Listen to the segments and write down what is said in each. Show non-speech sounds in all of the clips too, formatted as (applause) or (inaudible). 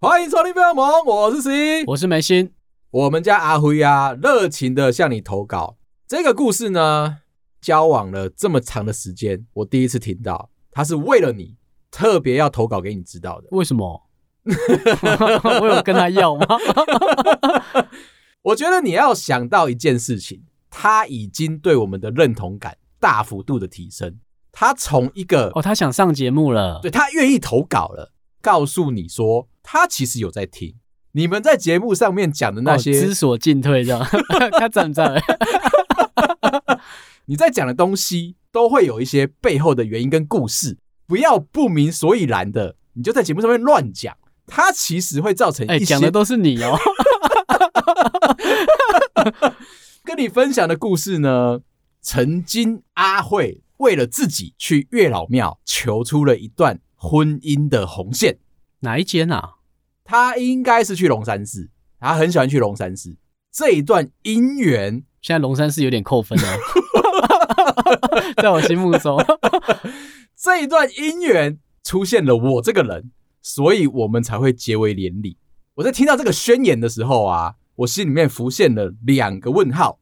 欢迎收听《飞扬盟》，我是 C，我是梅心。我们家阿辉啊，热情的向你投稿。这个故事呢，交往了这么长的时间，我第一次听到，他是为了你特别要投稿给你知道的。为什么？(laughs) 我有跟他要吗？我觉得你要想到一件事情，他已经对我们的认同感大幅度的提升。他从一个哦，他想上节目了，对，他愿意投稿了，告诉你说他其实有在听你们在节目上面讲的那些，哦、知所进退这样，(laughs) 他赞不赞？(laughs) 你在讲的东西都会有一些背后的原因跟故事，不要不明所以然的，你就在节目上面乱讲，他其实会造成一些讲、欸、的都是你哦。(laughs) 跟你分享的故事呢，曾经阿慧为了自己去月老庙求出了一段婚姻的红线，哪一间啊？他应该是去龙山寺，他很喜欢去龙山寺。这一段姻缘，现在龙山寺有点扣分哦，(laughs) 在我心目中，(laughs) 这一段姻缘出现了我这个人，所以我们才会结为连理。我在听到这个宣言的时候啊，我心里面浮现了两个问号。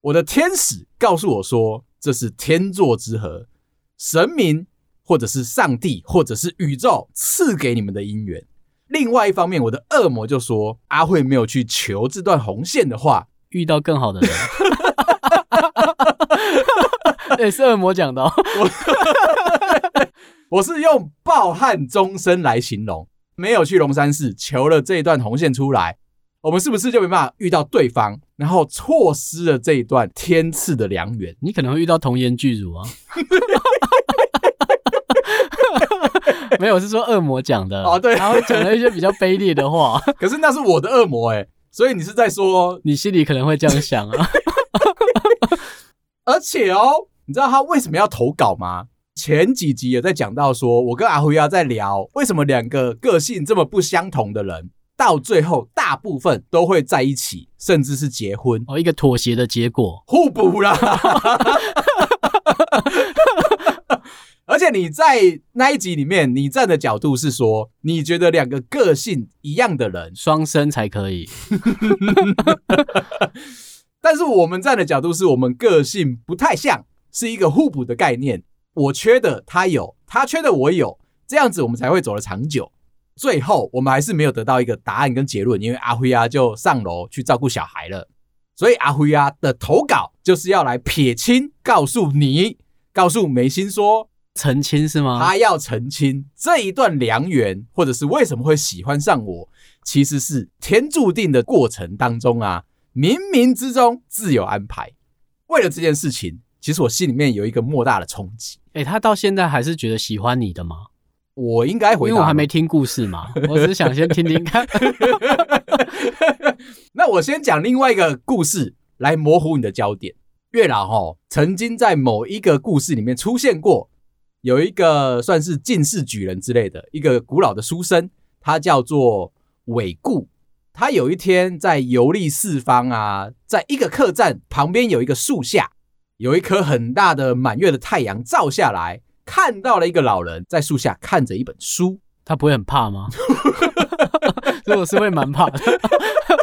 我的天使告诉我说，这是天作之合，神明或者是上帝或者是宇宙赐给你们的姻缘。另外一方面，我的恶魔就说，阿慧没有去求这段红线的话，遇到更好的人。(laughs) (laughs) 也是恶魔讲的哦。(laughs) (laughs) 我是用抱憾终身来形容。没有去龙山寺求了这一段红线出来，我们是不是就没办法遇到对方，然后错失了这一段天赐的良缘？你可能会遇到童颜巨乳啊！(laughs) 没有，是说恶魔讲的哦，对，然后讲了一些比较卑劣的话。(laughs) 可是那是我的恶魔哎，所以你是在说你心里可能会这样想啊？而且哦，你知道他为什么要投稿吗？前几集也在讲到说，我跟阿辉啊在聊，为什么两个个性这么不相同的人，到最后大部分都会在一起，甚至是结婚哦，一个妥协的结果，互补啦。(laughs) 而且你在那一集里面，你站的角度是说，你觉得两个个性一样的人双生才可以，(laughs) 但是我们站的角度是我们个性不太像，是一个互补的概念。我缺的他有，他缺的我有，这样子我们才会走得长久。最后我们还是没有得到一个答案跟结论，因为阿辉啊就上楼去照顾小孩了。所以阿辉啊的投稿就是要来撇清，告诉你，告诉梅心说澄清是吗？他要澄清这一段良缘，或者是为什么会喜欢上我，其实是天注定的过程当中啊，冥冥之中自有安排。为了这件事情，其实我心里面有一个莫大的冲击。哎、欸，他到现在还是觉得喜欢你的吗？我应该回答，因为我还没听故事嘛，我只是想先听听看。(laughs) 那我先讲另外一个故事来模糊你的焦点。月老齁曾经在某一个故事里面出现过，有一个算是进士举人之类的一个古老的书生，他叫做韦固。他有一天在游历四方啊，在一个客栈旁边有一个树下。有一颗很大的满月的太阳照下来，看到了一个老人在树下看着一本书，他不会很怕吗？所以我是会蛮怕的，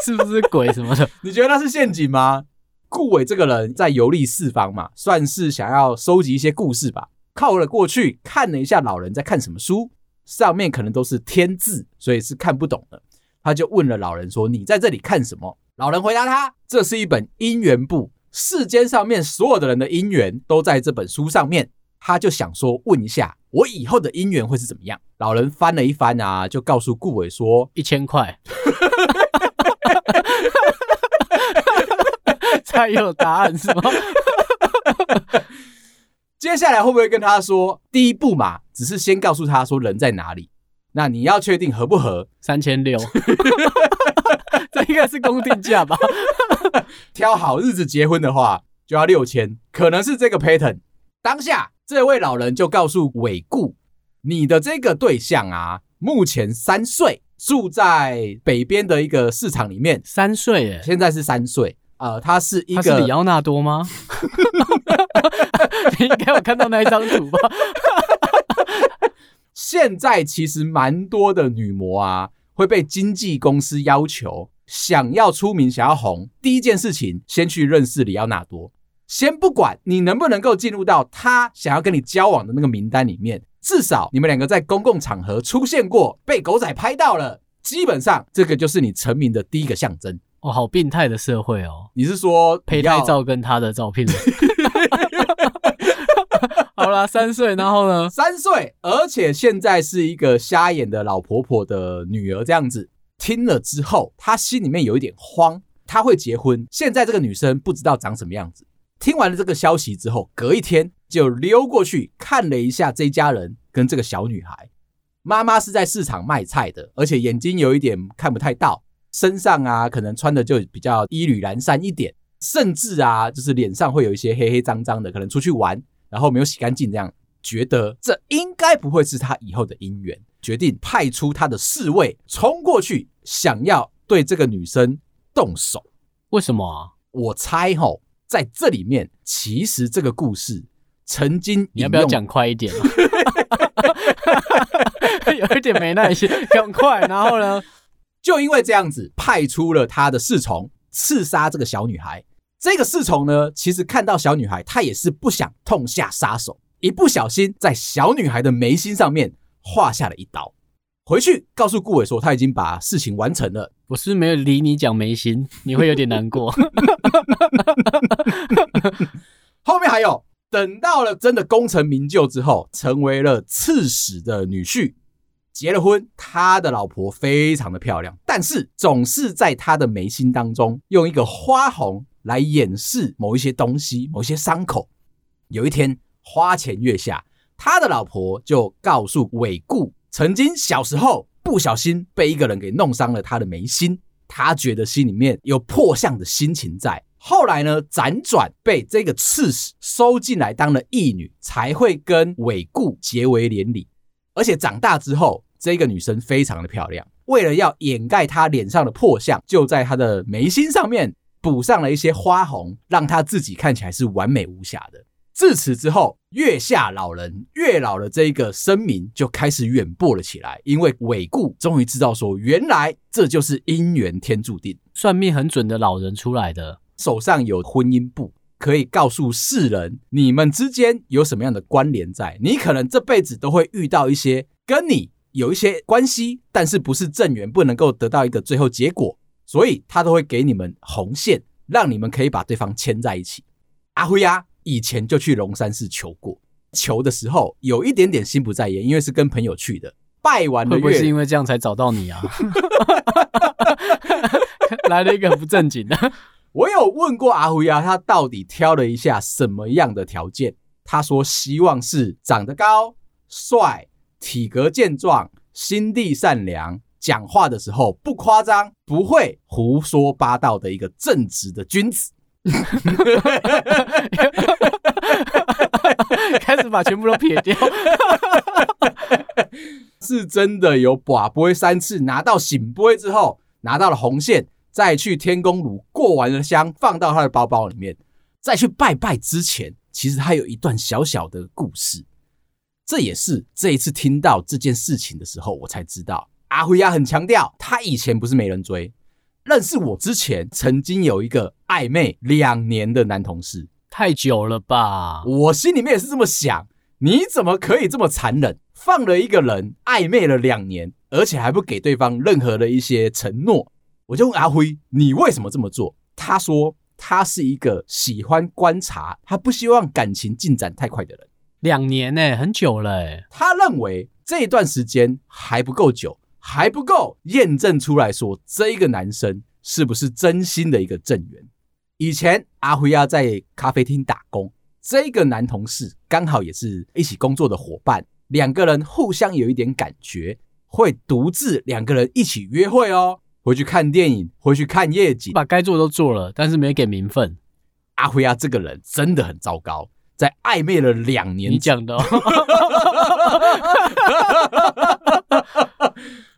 是不是鬼什么的？(laughs) 你觉得那是陷阱吗？顾伟这个人在游历四方嘛，算是想要收集一些故事吧。靠了过去看了一下老人在看什么书，上面可能都是天字，所以是看不懂的。他就问了老人说：“你在这里看什么？”老人回答他：“这是一本姻缘簿。”世间上面所有的人的姻缘都在这本书上面，他就想说问一下，我以后的姻缘会是怎么样？老人翻了一翻啊，就告诉顾伟说一千块，(laughs) 才有答案是吗？接下来会不会跟他说，第一步嘛，只是先告诉他说人在哪里？那你要确定合不合？三千六，(laughs) 这应该是公定价吧？挑好日子结婚的话，就要六千，可能是这个 pattern。当下这位老人就告诉韦固：“你的这个对象啊，目前三岁，住在北边的一个市场里面，三岁哎，现在是三岁。呃，他是一个，他是李奥纳多吗？(laughs) 你应该有看到那一张图吧？(laughs) 现在其实蛮多的女模啊，会被经纪公司要求，想要出名、想要红，第一件事情先去认识里奥纳多。先不管你能不能够进入到他想要跟你交往的那个名单里面，至少你们两个在公共场合出现过，被狗仔拍到了，基本上这个就是你成名的第一个象征。哦，好病态的社会哦！你是说胚胎照跟他的照片？(laughs) 好啦，三岁，然后呢？三岁，而且现在是一个瞎眼的老婆婆的女儿，这样子听了之后，他心里面有一点慌。他会结婚，现在这个女生不知道长什么样子。听完了这个消息之后，隔一天就溜过去看了一下这家人跟这个小女孩。妈妈是在市场卖菜的，而且眼睛有一点看不太到。身上啊，可能穿的就比较衣履褴褛一点，甚至啊，就是脸上会有一些黑黑脏脏的，可能出去玩，然后没有洗干净，这样觉得这应该不会是他以后的姻缘，决定派出他的侍卫冲过去，想要对这个女生动手。为什么啊？我猜吼，在这里面，其实这个故事曾经，你要不要讲快一点？(laughs) 有一点没耐心，赶快，然后呢？就因为这样子，派出了他的侍从刺杀这个小女孩。这个侍从呢，其实看到小女孩，他也是不想痛下杀手，一不小心在小女孩的眉心上面划下了一刀。回去告诉顾伟说，他已经把事情完成了。我是没有理你讲眉心，你会有点难过。(laughs) 后面还有，等到了真的功成名就之后，成为了刺史的女婿。结了婚，他的老婆非常的漂亮，但是总是在他的眉心当中用一个花红来掩饰某一些东西、某一些伤口。有一天花前月下，他的老婆就告诉韦固，曾经小时候不小心被一个人给弄伤了他的眉心，他觉得心里面有破相的心情在。后来呢，辗转被这个刺史收进来当了义女，才会跟韦固结为连理，而且长大之后。这个女生非常的漂亮，为了要掩盖她脸上的破相，就在她的眉心上面补上了一些花红，让她自己看起来是完美无瑕的。自此之后，月下老人月老的这一个声名就开始远播了起来，因为韦固终于知道说，原来这就是姻缘天注定，算命很准的老人出来的，手上有婚姻簿，可以告诉世人你们之间有什么样的关联在，你可能这辈子都会遇到一些跟你。有一些关系，但是不是正缘，不能够得到一个最后结果，所以他都会给你们红线，让你们可以把对方牵在一起。阿辉呀，以前就去龙山寺求过，求的时候有一点点心不在焉，因为是跟朋友去的，拜完会不会是因为这样才找到你啊？(laughs) 来了一个很不正经的。我有问过阿辉呀，他到底挑了一下什么样的条件？他说希望是长得高、帅。体格健壮，心地善良，讲话的时候不夸张，不会胡说八道的一个正直的君子。(laughs) (laughs) 开始把全部都撇掉，(laughs) 是真的有跋杯三次拿到醒杯之后，拿到了红线，再去天公炉过完了香，放到他的包包里面，再去拜拜之前，其实他有一段小小的故事。这也是这一次听到这件事情的时候，我才知道阿辉亚很强调，他以前不是没人追，认识我之前曾经有一个暧昧两年的男同事，太久了吧？我心里面也是这么想，你怎么可以这么残忍，放了一个人暧昧了两年，而且还不给对方任何的一些承诺？我就问阿辉，你为什么这么做？他说他是一个喜欢观察，他不希望感情进展太快的人。两年呢、欸，很久了、欸。他认为这一段时间还不够久，还不够验证出来说这个男生是不是真心的一个正缘。以前阿辉亚在咖啡厅打工，这个男同事刚好也是一起工作的伙伴，两个人互相有一点感觉，会独自两个人一起约会哦，回去看电影，回去看夜景，把该做都做了，但是没给名分。阿辉亚这个人真的很糟糕。在暧昧了两年，你讲的，(laughs)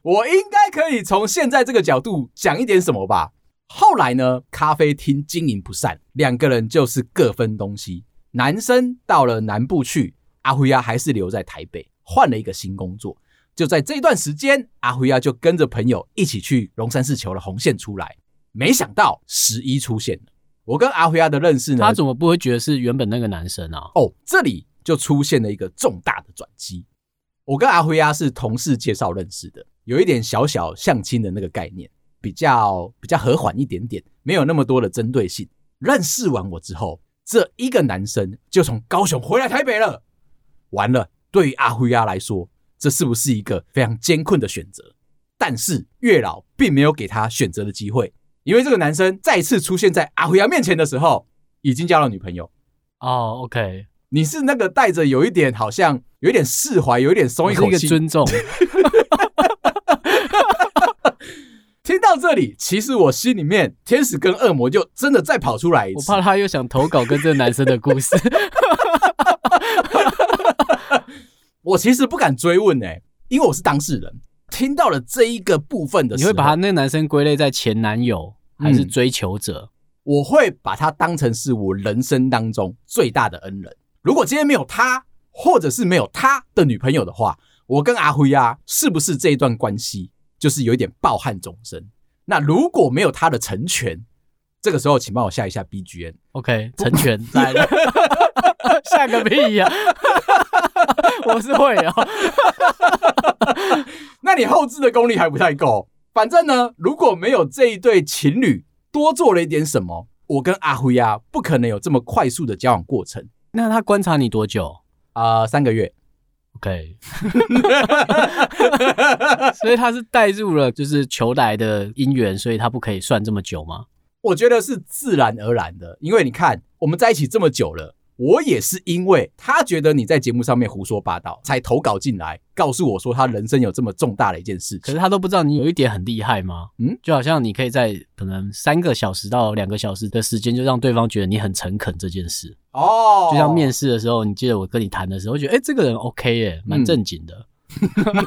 我应该可以从现在这个角度讲一点什么吧。后来呢，咖啡厅经营不善，两个人就是各分东西。男生到了南部去，阿辉亚还是留在台北，换了一个新工作。就在这段时间，阿辉亚就跟着朋友一起去龙山寺求了红线出来。没想到十一出现了。我跟阿辉亚的认识呢，他怎么不会觉得是原本那个男生啊？哦，这里就出现了一个重大的转机。我跟阿辉亚是同事介绍认识的，有一点小小相亲的那个概念，比较比较和缓一点点，没有那么多的针对性。认识完我之后，这一个男生就从高雄回来台北了。完了，对于阿辉亚来说，这是不是一个非常艰困的选择？但是月老并没有给他选择的机会，因为这个男生再次出现在阿辉亚面前的时候，已经交了女朋友。哦，OK，你是那个带着有一点好像。有一点释怀，有一点松一口气，一个尊重。(laughs) 听到这里，其实我心里面天使跟恶魔就真的再跑出来一次。我怕他又想投稿跟这个男生的故事。(laughs) 我其实不敢追问呢、欸，因为我是当事人。听到了这一个部分的时候，你会把他那个男生归类在前男友还是追求者？嗯、我会把他当成是我人生当中最大的恩人。如果今天没有他，或者是没有他的女朋友的话，我跟阿辉啊，是不是这一段关系就是有一点抱憾终生？那如果没有他的成全，这个时候请帮我下一下 BGM。OK，成全 (laughs) 来了，下个屁呀、啊！(laughs) 我是会啊、哦，(laughs) 那你后置的功力还不太够。反正呢，如果没有这一对情侣多做了一点什么，我跟阿辉啊，不可能有这么快速的交往过程。那他观察你多久？啊、呃，三个月，OK，(laughs) 所以他是带入了就是求来的姻缘，所以他不可以算这么久吗？我觉得是自然而然的，因为你看我们在一起这么久了。我也是因为他觉得你在节目上面胡说八道，才投稿进来告诉我说他人生有这么重大的一件事情。可是他都不知道你有一点很厉害吗？嗯，就好像你可以在可能三个小时到两个小时的时间，就让对方觉得你很诚恳这件事。哦，就像面试的时候，你记得我跟你谈的时候，我觉得哎、欸，这个人 OK 耶，蛮正经的。嗯、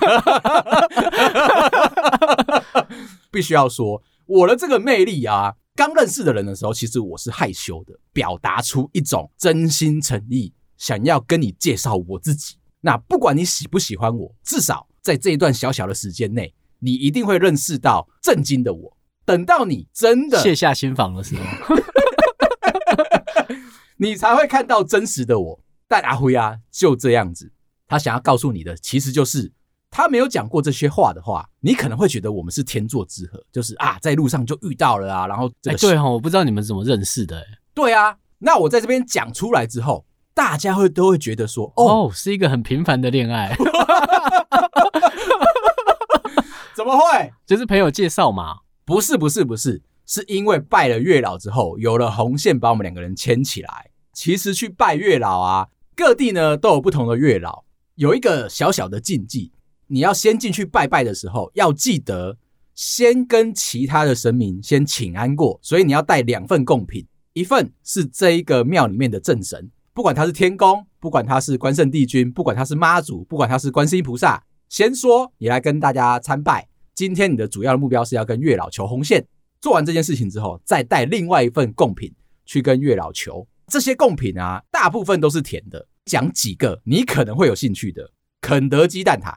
(laughs) 必须要说我的这个魅力啊。刚认识的人的时候，其实我是害羞的，表达出一种真心诚意，想要跟你介绍我自己。那不管你喜不喜欢我，至少在这一段小小的时间内，你一定会认识到震惊的我。等到你真的卸下心防的时候，你才会看到真实的我。但阿辉啊，就这样子，他想要告诉你的，其实就是。他没有讲过这些话的话，你可能会觉得我们是天作之合，就是啊，在路上就遇到了啊，然后对哈，我不知道你们怎么认识的、欸，对啊，那我在这边讲出来之后，大家会都会觉得说，哦，哦是一个很平凡的恋爱，(laughs) 怎么会？就是朋友介绍嘛？不是，不是，不是，是因为拜了月老之后，有了红线把我们两个人牵起来。其实去拜月老啊，各地呢都有不同的月老，有一个小小的禁忌。你要先进去拜拜的时候，要记得先跟其他的神明先请安过，所以你要带两份贡品，一份是这一个庙里面的正神，不管他是天公，不管他是关圣帝君，不管他是妈祖，不管他是观世音菩萨，先说你来跟大家参拜。今天你的主要的目标是要跟月老求红线，做完这件事情之后，再带另外一份贡品去跟月老求。这些贡品啊，大部分都是甜的，讲几个你可能会有兴趣的：肯德基蛋挞。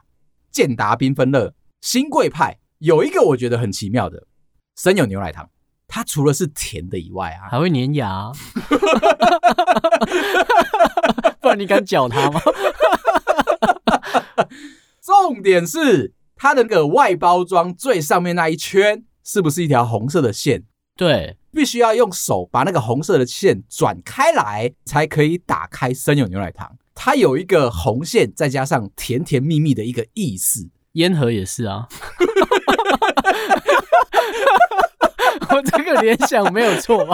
健达缤纷乐、新贵派有一个我觉得很奇妙的生有牛奶糖，它除了是甜的以外啊，还会粘牙，(laughs) 不然你敢嚼它吗？(laughs) 重点是它的那个外包装最上面那一圈是不是一条红色的线？对，必须要用手把那个红色的线转开来，才可以打开生有牛奶糖。它有一个红线，再加上甜甜蜜蜜的一个意思。烟盒也是啊，(laughs) 我这个联想没有错，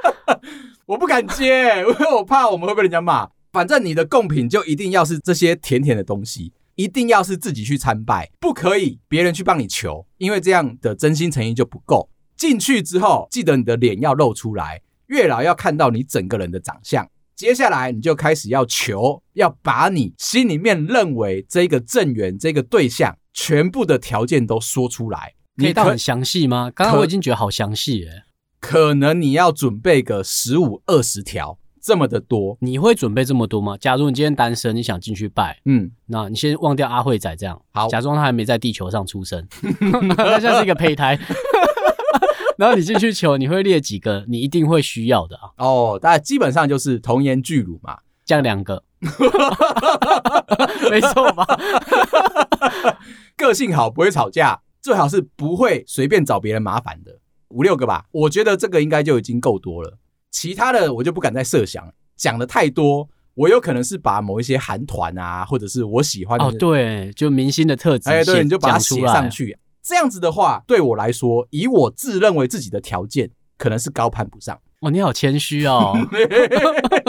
(laughs) 我不敢接，因为我怕我们会被人家骂。反正你的贡品就一定要是这些甜甜的东西，一定要是自己去参拜，不可以别人去帮你求，因为这样的真心诚意就不够。进去之后，记得你的脸要露出来，月老要看到你整个人的长相。接下来你就开始要求，要把你心里面认为这个正缘这个对象全部的条件都说出来。你到很详细吗？刚刚我已经觉得好详细耶。可能你要准备个十五二十条，这么的多，你会准备这么多吗？假如你今天单身，你想进去拜，嗯，那你先忘掉阿慧仔这样，好，假装他还没在地球上出生，(laughs) 他像是一个胚胎，然后你进去求，你会列几个你一定会需要的啊？哦，大概基本上就是童颜巨乳嘛，这样两个，(laughs) 没错吧？个性好，不会吵架，最好是不会随便找别人麻烦的。五六个吧，我觉得这个应该就已经够多了。其他的我就不敢再设想，讲的太多，我有可能是把某一些韩团啊，或者是我喜欢的哦，对，就明星的特质，哎，对，你就把它写上去。这样子的话，对我来说，以我自认为自己的条件，可能是高攀不上。哦，你好谦虚哦。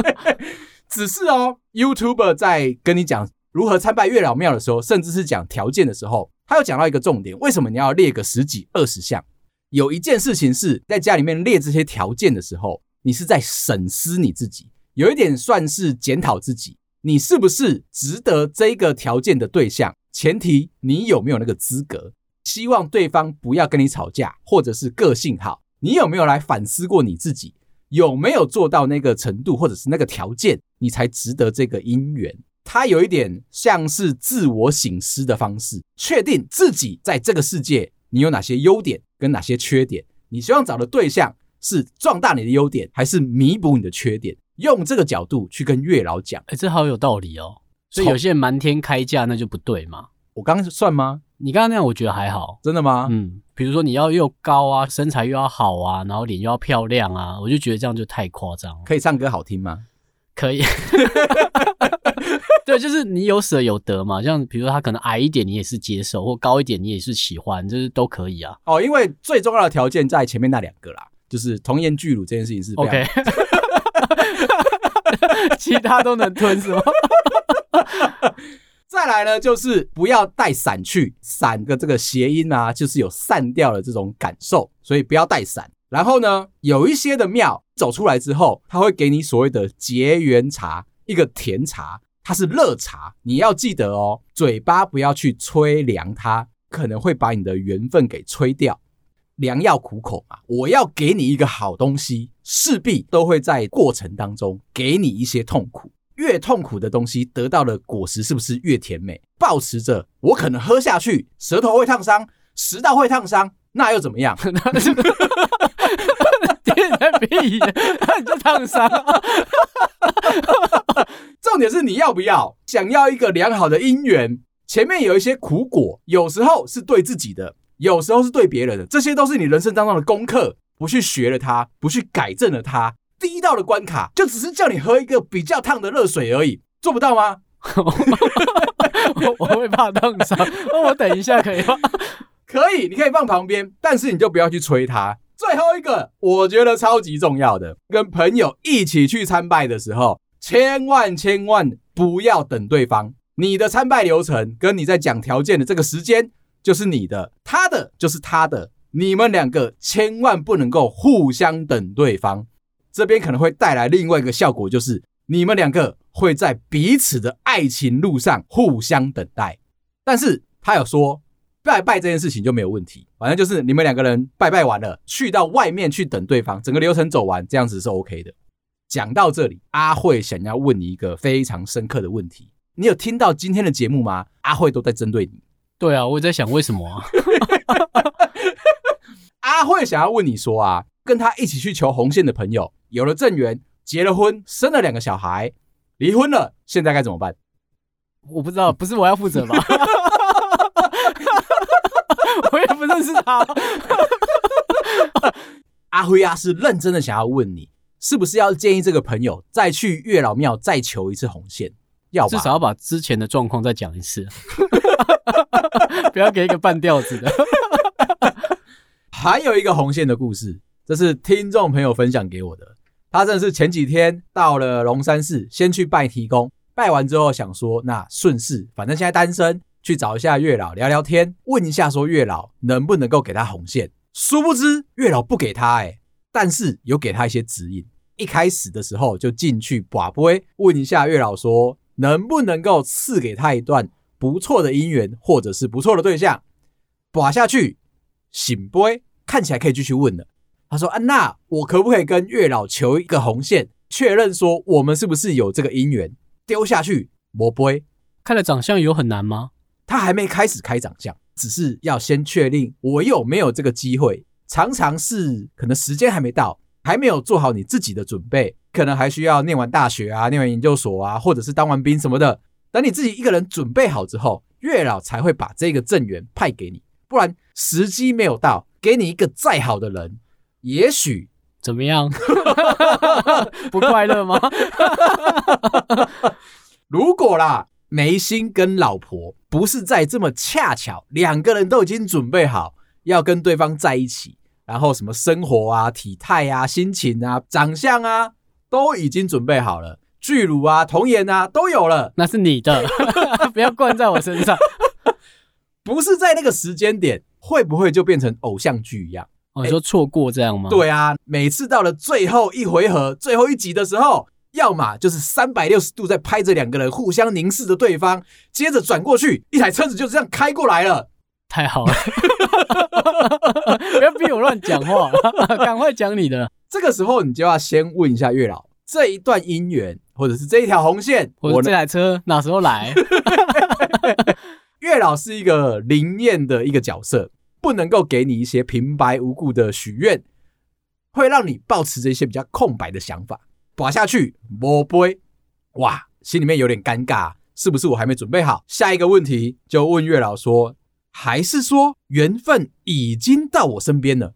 (laughs) 只是哦，YouTuber 在跟你讲如何参拜月老庙的时候，甚至是讲条件的时候，他有讲到一个重点：为什么你要列个十几二十项？有一件事情是在家里面列这些条件的时候，你是在审视你自己，有一点算是检讨自己，你是不是值得这个条件的对象？前提你有没有那个资格？希望对方不要跟你吵架，或者是个性好，你有没有来反思过你自己？有没有做到那个程度，或者是那个条件，你才值得这个姻缘？它有一点像是自我醒思的方式，确定自己在这个世界。你有哪些优点跟哪些缺点？你希望找的对象是壮大你的优点，还是弥补你的缺点？用这个角度去跟月老讲，哎，这好有道理哦。所以有些人瞒天开价，那就不对嘛。我刚刚算吗？你刚刚那样，我觉得还好。真的吗？嗯，比如说你要又高啊，身材又要好啊，然后脸又要漂亮啊，我就觉得这样就太夸张。可以唱歌好听吗？可以。(laughs) 对，就是你有舍有得嘛。像比如说他可能矮一点，你也是接受；或高一点，你也是喜欢，就是都可以啊。哦，因为最重要的条件在前面那两个啦，就是童颜巨乳这件事情是 OK，(laughs) 其他都能吞是吗？(laughs) 再来呢，就是不要带伞去，伞的这个谐音啊，就是有散掉的这种感受，所以不要带伞。然后呢，有一些的庙走出来之后，他会给你所谓的结缘茶。一个甜茶，它是热茶，你要记得哦，嘴巴不要去吹凉它，可能会把你的缘分给吹掉。良药苦口嘛，我要给你一个好东西，势必都会在过程当中给你一些痛苦。越痛苦的东西，得到的果实是不是越甜美？抱持着我可能喝下去，舌头会烫伤，食道会烫伤，那又怎么样？(laughs) 天 (laughs) 在屁，那你就烫伤。(laughs) 重点是你要不要想要一个良好的姻缘？前面有一些苦果，有时候是对自己的，有时候是对别人的，这些都是你人生当中的功课。不去学了它，不去改正了它，第一道的关卡就只是叫你喝一个比较烫的热水而已，做不到吗？我 (laughs) 我会怕烫伤，那我等一下可以吗？可以，你可以放旁边，但是你就不要去催它。最后一个，我觉得超级重要的，跟朋友一起去参拜的时候，千万千万不要等对方。你的参拜流程跟你在讲条件的这个时间就是你的，他的就是他的，你们两个千万不能够互相等对方。这边可能会带来另外一个效果，就是你们两个会在彼此的爱情路上互相等待。但是他有说。拜拜这件事情就没有问题，反正就是你们两个人拜拜完了，去到外面去等对方，整个流程走完，这样子是 OK 的。讲到这里，阿慧想要问你一个非常深刻的问题，你有听到今天的节目吗？阿慧都在针对你。对啊，我在想为什么啊？(laughs) (laughs) 阿慧想要问你说啊，跟他一起去求红线的朋友，有了正缘，结了婚，生了两个小孩，离婚了，现在该怎么办？我不知道，不是我要负责吗？(laughs) 我也不认识他。阿辉啊，是认真的想要问你，是不是要建议这个朋友再去月老庙再求一次红线？要至少要把之前的状况再讲一次，(laughs) 不要给一个半吊子的。(laughs) 还有一个红线的故事，这是听众朋友分享给我的。他真的是前几天到了龙山寺，先去拜提公，拜完之后想说，那顺势，反正现在单身。去找一下月老聊聊天，问一下说月老能不能够给他红线。殊不知月老不给他哎、但是有给他一些指引。一开始的时候就进去跋杯，问一下月老说能不能够赐给他一段不错的姻缘或者是不错的对象，拔下去，醒杯看起来可以继续问了。他说：“安娜，我可不可以跟月老求一个红线，确认说我们是不是有这个姻缘？”丢下去，魔杯。看了长相有很难吗？他还没开始开长相，只是要先确定我有没有这个机会。常常是可能时间还没到，还没有做好你自己的准备，可能还需要念完大学啊，念完研究所啊，或者是当完兵什么的。等你自己一个人准备好之后，月老才会把这个正缘派给你。不然时机没有到，给你一个再好的人，也许怎么样？(laughs) 不快乐吗？如果啦。眉心跟老婆不是在这么恰巧，两个人都已经准备好要跟对方在一起，然后什么生活啊、体态啊、心情啊、长相啊，都已经准备好了，巨乳啊、童颜啊都有了，那是你的，不要灌在我身上。(laughs) 不是在那个时间点，会不会就变成偶像剧一样？哦，你说错过这样吗？对啊，每次到了最后一回合、最后一集的时候。要么就是三百六十度在拍着两个人互相凝视着对方，接着转过去，一台车子就这样开过来了。太好了，(laughs) 不要逼我乱讲话，赶快讲你的。这个时候你就要先问一下月老，这一段姻缘，或者是这一条红线，或者这台车哪时候来？(laughs) 月老是一个灵验的一个角色，不能够给你一些平白无故的许愿，会让你抱持着一些比较空白的想法。拔下去，莫杯，哇，心里面有点尴尬，是不是我还没准备好？下一个问题就问月老说，还是说缘分已经到我身边了？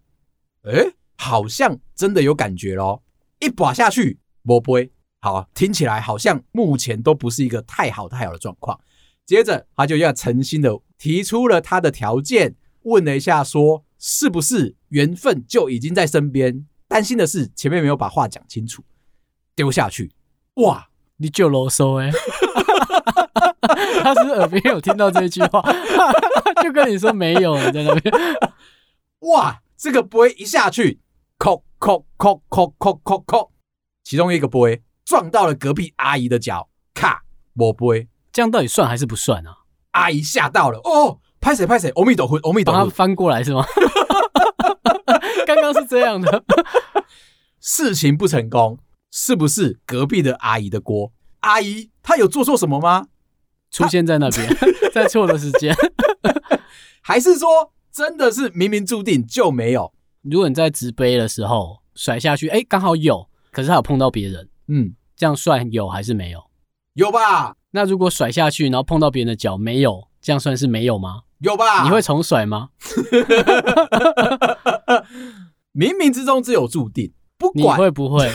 诶，好像真的有感觉咯。一拔下去，莫杯，好，听起来好像目前都不是一个太好太好的状况。接着他就要诚心的提出了他的条件，问了一下说，是不是缘分就已经在身边？担心的是前面没有把话讲清楚。丢下去，哇！你就啰嗦哎，他是，是耳边有听到这句话，(laughs) 就跟你说没有了，在那边。哇！这个波一下去，扣扣扣扣扣扣扣，其中一个杯撞到了隔壁阿姨的脚，卡，没杯。这样到底算还是不算啊？阿姨吓到了，哦，拍谁拍谁，阿弥陀佛，阿弥陀佛，把他翻过来是吗？(laughs) 刚刚是这样的，事情不成功。是不是隔壁的阿姨的锅？阿姨她有做错什么吗？出现在那边，(laughs) 在错的时间，(laughs) 还是说真的是冥冥注定就没有？如果你在直杯的时候甩下去，哎，刚好有，可是他有碰到别人，嗯，这样算有还是没有？有吧？那如果甩下去，然后碰到别人的脚，没有，这样算是没有吗？有吧？你会重甩吗？冥冥之中自有注定。不管你会不会，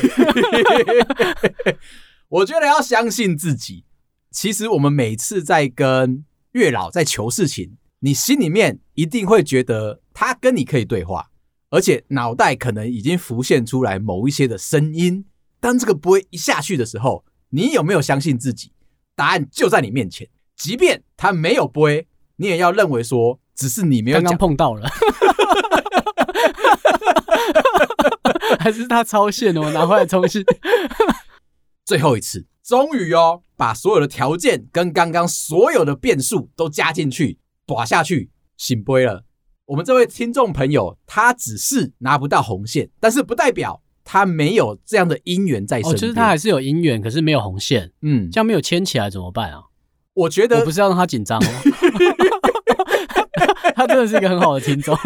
(laughs) 我觉得要相信自己。其实我们每次在跟月老在求事情，你心里面一定会觉得他跟你可以对话，而且脑袋可能已经浮现出来某一些的声音。当这个波一下去的时候，你有没有相信自己？答案就在你面前。即便他没有杯，你也要认为说，只是你没有刚刚碰到了。(laughs) 还是他超限，我拿回来重新。最后一次，终于哦，把所有的条件跟刚刚所有的变数都加进去，打下去，醒杯了。我们这位听众朋友，他只是拿不到红线，但是不代表他没有这样的姻缘在身。哦，就是他还是有姻缘，可是没有红线。嗯，这样没有牵起来怎么办啊？我觉得我不是要让他紧张哦。(laughs) 他真的是一个很好的听众。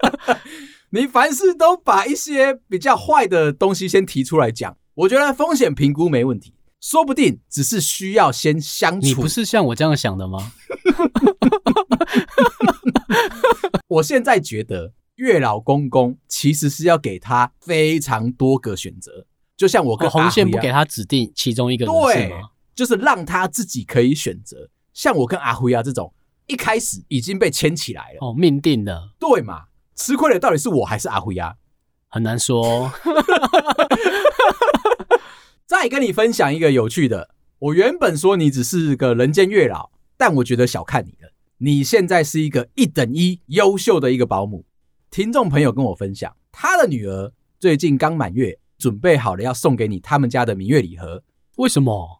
(laughs) 你凡事都把一些比较坏的东西先提出来讲，我觉得风险评估没问题，说不定只是需要先相处。你不是像我这样想的吗？(laughs) 我现在觉得月老公公其实是要给他非常多个选择，就像我跟红线不给他指定其中一个人是吗？对，就是让他自己可以选择。像我跟阿辉啊这种，一开始已经被牵起来了，哦，命定的，对嘛？吃亏的到底是我还是阿辉呀？很难说。(laughs) 再跟你分享一个有趣的，我原本说你只是个人间月老，但我觉得小看你了。你现在是一个一等一优秀的一个保姆。听众朋友跟我分享，他的女儿最近刚满月，准备好了要送给你他们家的明月礼盒。为什么？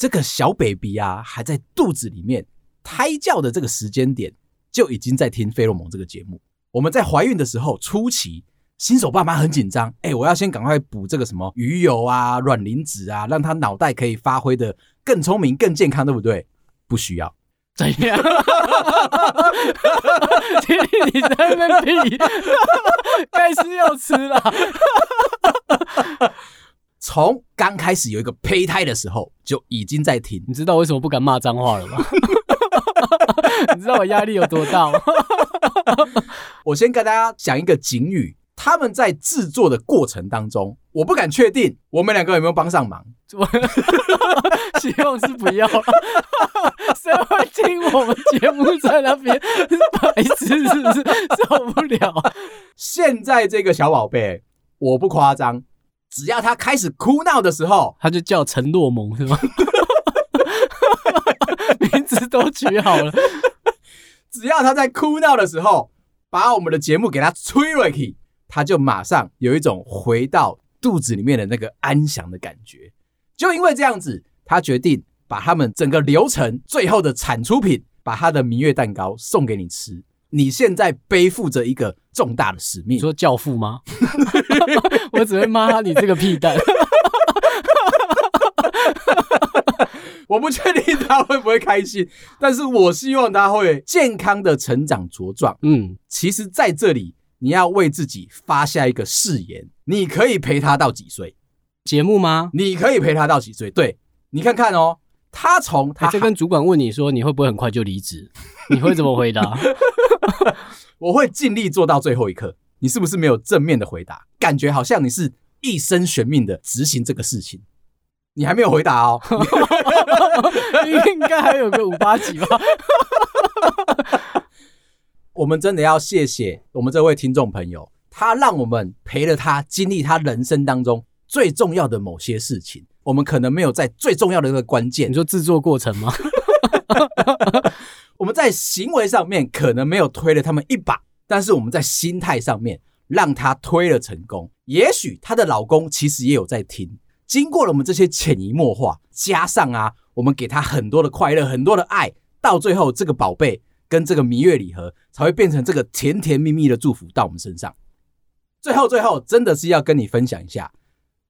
这个小 baby 啊，还在肚子里面，胎教的这个时间点，就已经在听《费洛蒙》这个节目。我们在怀孕的时候初期，新手爸妈很紧张，哎，我要先赶快补这个什么鱼油啊、卵磷脂啊，让他脑袋可以发挥的更聪明、更健康，对不对？不需要。怎样？听 (laughs) 你在那边比，(laughs) 该是要吃了。从刚开始有一个胚胎的时候，就已经在听。你知道为什么不敢骂脏话了吗？(laughs) 你知道我压力有多大吗？(laughs) 我先跟大家讲一个警语：他们在制作的过程当中，我不敢确定我们两个有没有帮上忙。(laughs) 希望是不要了。谁会听我们节目在那边？白痴是不是？受不了。现在这个小宝贝，我不夸张。只要他开始哭闹的时候，他就叫陈洛蒙，是吗？(laughs) 名字都取好了。只要他在哭闹的时候，把我们的节目给他吹了起，他就马上有一种回到肚子里面的那个安详的感觉。就因为这样子，他决定把他们整个流程最后的产出品，把他的明月蛋糕送给你吃。你现在背负着一个重大的使命。你说教父吗？(laughs) 我只会骂他，你这个屁蛋。(laughs) 我不确定他会不会开心，但是我希望他会健康的成长茁壮。嗯，其实在这里你要为自己发下一个誓言，你可以陪他到几岁？节目吗？你可以陪他到几岁？对，你看看哦。他从他就跟主管问你说，你会不会很快就离职？(laughs) 你会怎么回答？(laughs) 我会尽力做到最后一刻。你是不是没有正面的回答？感觉好像你是一生悬命的执行这个事情。你还没有回答哦，(laughs) 应该还有个五八几吧。我们真的要谢谢我们这位听众朋友，他让我们陪了他经历他人生当中最重要的某些事情。我们可能没有在最重要的那个关键，你说制作过程吗？(laughs) 我们在行为上面可能没有推了他们一把，但是我们在心态上面让他推了成功。也许她的老公其实也有在听，经过了我们这些潜移默化，加上啊，我们给他很多的快乐，很多的爱，到最后这个宝贝跟这个蜜月礼盒才会变成这个甜甜蜜蜜的祝福到我们身上。最后，最后真的是要跟你分享一下。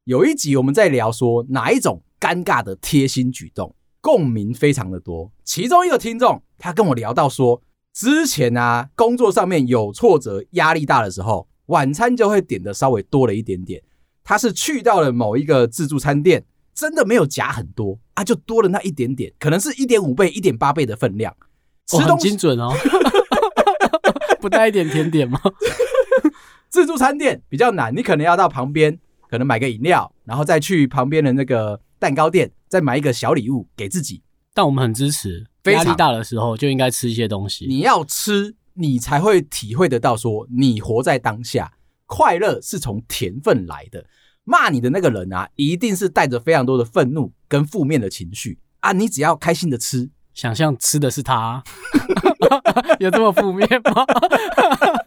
有一集我们在聊说哪一种尴尬的贴心举动，共鸣非常的多。其中一个听众他跟我聊到说，之前啊工作上面有挫折、压力大的时候，晚餐就会点的稍微多了一点点。他是去到了某一个自助餐店，真的没有夹很多啊，就多了那一点点，可能是一点五倍、一点八倍的分量。吃东西、哦、很精准哦，(laughs) 不带一点甜点吗？(laughs) 自助餐店比较难，你可能要到旁边。可能买个饮料，然后再去旁边的那个蛋糕店，再买一个小礼物给自己。但我们很支持，压力大的时候就应该吃一些东西。你要吃，你才会体会得到，说你活在当下，快乐是从甜分来的。骂你的那个人啊，一定是带着非常多的愤怒跟负面的情绪啊。你只要开心的吃，想象吃的是他，(laughs) 有这么负面吗？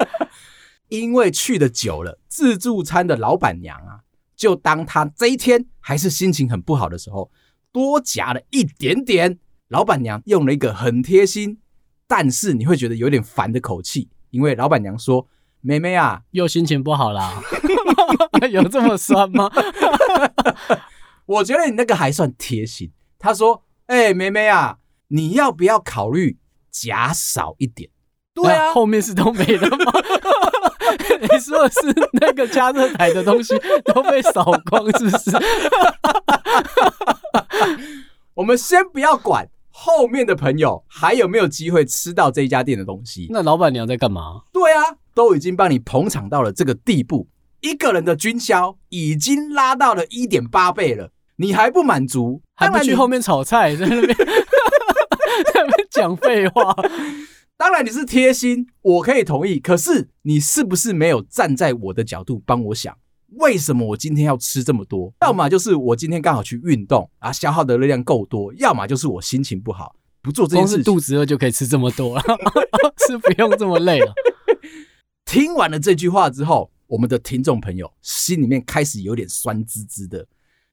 (laughs) 因为去的久了，自助餐的老板娘啊。就当他这一天还是心情很不好的时候，多夹了一点点，老板娘用了一个很贴心，但是你会觉得有点烦的口气，因为老板娘说：“妹妹啊，又心情不好啦，(laughs) 有这么酸吗？” (laughs) 我觉得你那个还算贴心。他说：“哎、欸，妹妹啊，你要不要考虑夹少一点？”对啊，后面是都没了吗？(laughs) 你说的是那个加热台的东西都被扫光，是不是？(laughs) 我们先不要管后面的朋友还有没有机会吃到这一家店的东西。那老板娘在干嘛？对啊，都已经帮你捧场到了这个地步，一个人的军销已经拉到了一点八倍了，你还不满足？还不去后面炒菜，在那边 (laughs) 在那边讲废话。当然你是贴心，我可以同意。可是你是不是没有站在我的角度帮我想？为什么我今天要吃这么多？要么就是我今天刚好去运动啊，消耗的热量够多；要么就是我心情不好，不做这件事肚子饿就可以吃这么多了，(laughs) 是不用这么累了。(laughs) 听完了这句话之后，我们的听众朋友心里面开始有点酸滋滋的，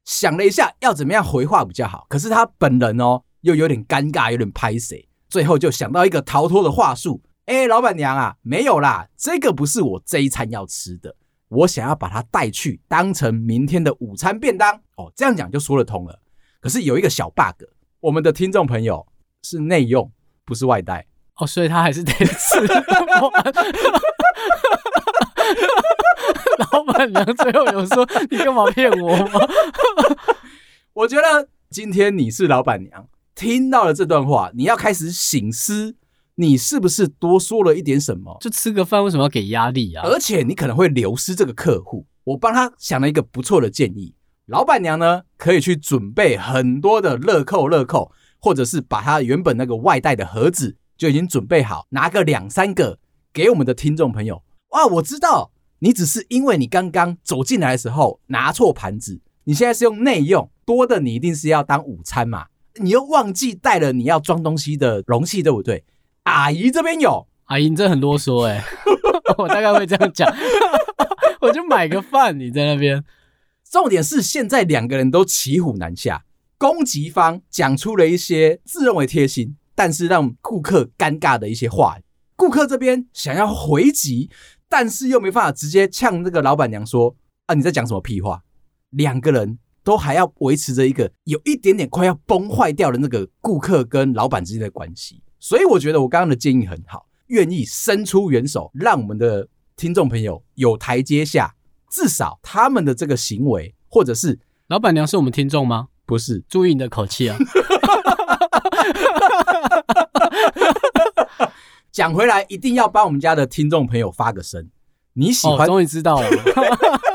想了一下要怎么样回话比较好。可是他本人哦，又有点尴尬，有点拍谢。最后就想到一个逃脱的话术。哎，老板娘啊，没有啦，这个不是我这一餐要吃的，我想要把它带去当成明天的午餐便当。哦，这样讲就说得通了。可是有一个小 bug，我们的听众朋友是内用，不是外带。哦，所以他还是得吃。(laughs) 老板娘最后有说：“你干嘛骗我吗？”我觉得今天你是老板娘，听到了这段话，你要开始醒思，你是不是多说了一点什么？就吃个饭，为什么要给压力啊？而且你可能会流失这个客户。我帮他想了一个不错的建议，老板娘呢可以去准备很多的乐扣乐扣，或者是把他原本那个外带的盒子就已经准备好，拿个两三个给我们的听众朋友。哇，我知道你只是因为你刚刚走进来的时候拿错盘子。你现在是用内用多的，你一定是要当午餐嘛？你又忘记带了你要装东西的容器，对不对？阿姨这边有，阿姨你这很啰嗦哎，(laughs) 我大概会这样讲，(laughs) 我就买个饭，你在那边。重点是现在两个人都骑虎难下，攻击方讲出了一些自认为贴心，但是让顾客尴尬的一些话。顾客这边想要回击，但是又没办法直接呛那个老板娘说啊，你在讲什么屁话？两个人都还要维持着一个有一点点快要崩坏掉的那个顾客跟老板之间的关系，所以我觉得我刚刚的建议很好，愿意伸出援手，让我们的听众朋友有台阶下，至少他们的这个行为，或者是老板娘是我们听众吗？不是，注意你的口气啊！讲回来，一定要帮我们家的听众朋友发个声，你喜欢？哦，终于知道了。(laughs)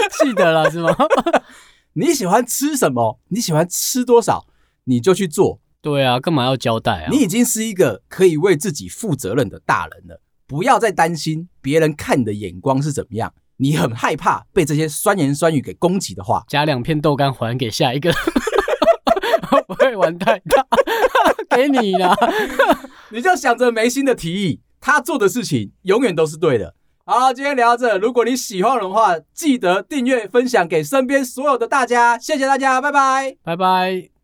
(laughs) 记得了是吗？(laughs) 你喜欢吃什么？你喜欢吃多少？你就去做。对啊，干嘛要交代啊？你已经是一个可以为自己负责任的大人了，不要再担心别人看你的眼光是怎么样。你很害怕被这些酸言酸语给攻击的话，加两片豆干还给下一个，(laughs) 不会玩太大，给你啦。你就想着眉心的提议，他做的事情永远都是对的。好，今天聊到这。如果你喜欢的话，记得订阅、分享给身边所有的大家。谢谢大家，拜拜，拜拜。